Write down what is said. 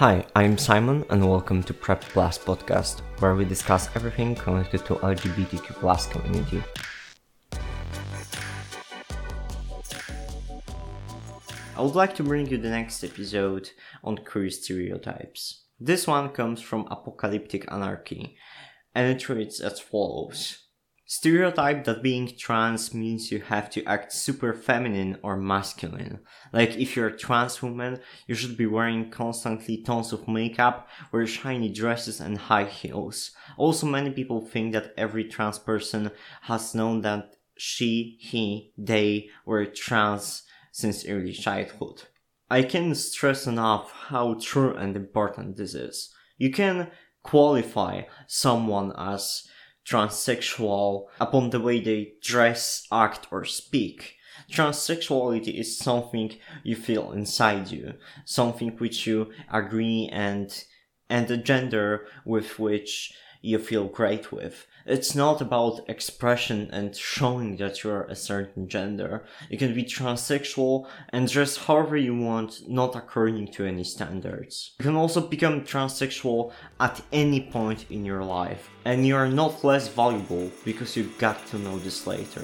Hi, I'm Simon and welcome to Prep Plus podcast, where we discuss everything connected to LGBTQ plus community. I would like to bring you the next episode on queer stereotypes. This one comes from Apocalyptic Anarchy, and it reads as follows. Stereotype that being trans means you have to act super feminine or masculine. Like if you're a trans woman, you should be wearing constantly tons of makeup, wear shiny dresses and high heels. Also many people think that every trans person has known that she, he, they were trans since early childhood. I can stress enough how true and important this is. You can qualify someone as transsexual upon the way they dress, act, or speak. Transsexuality is something you feel inside you, something which you agree and and the gender with which you feel great with. It's not about expression and showing that you're a certain gender. You can be transsexual and dress however you want, not according to any standards. You can also become transsexual at any point in your life, and you are not less valuable because you got to know this later.